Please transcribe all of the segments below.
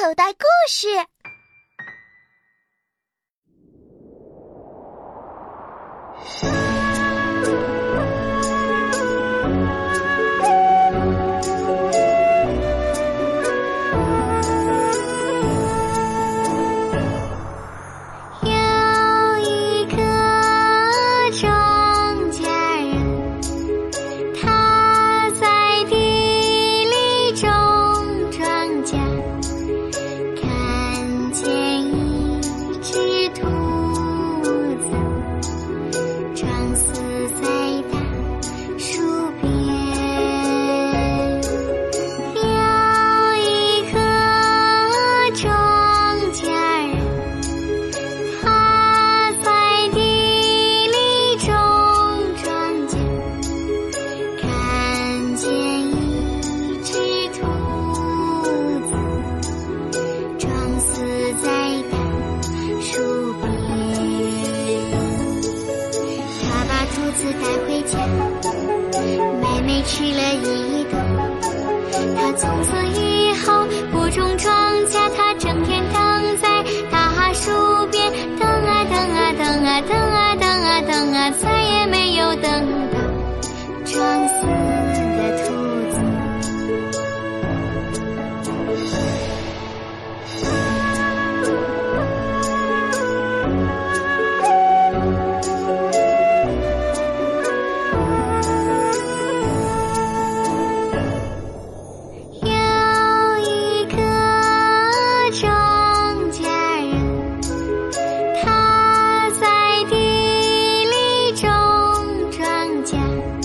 口袋故事。带回家妹妹吃了一顿她从此以后不种庄家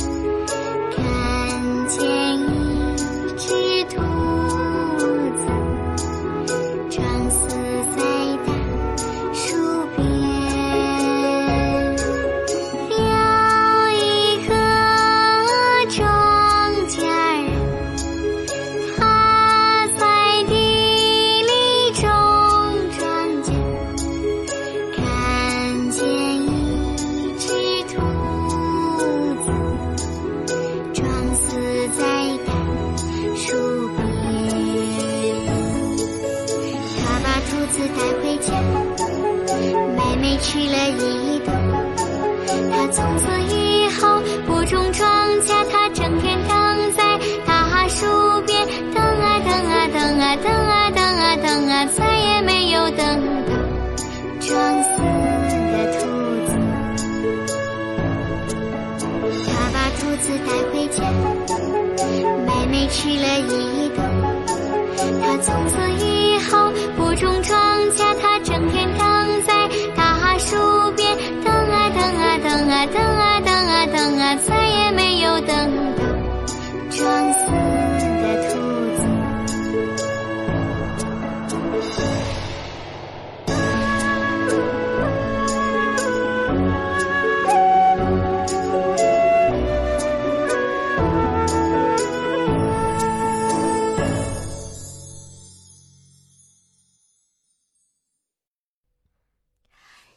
兔子带回家，妹妹吃了一顿，他从此以后不种庄稼，他整天躺在大树边等啊等啊等啊等啊等啊等啊，再也没有等到装死的兔子。他把兔子带回家，妹妹吃了一顿，他从此以后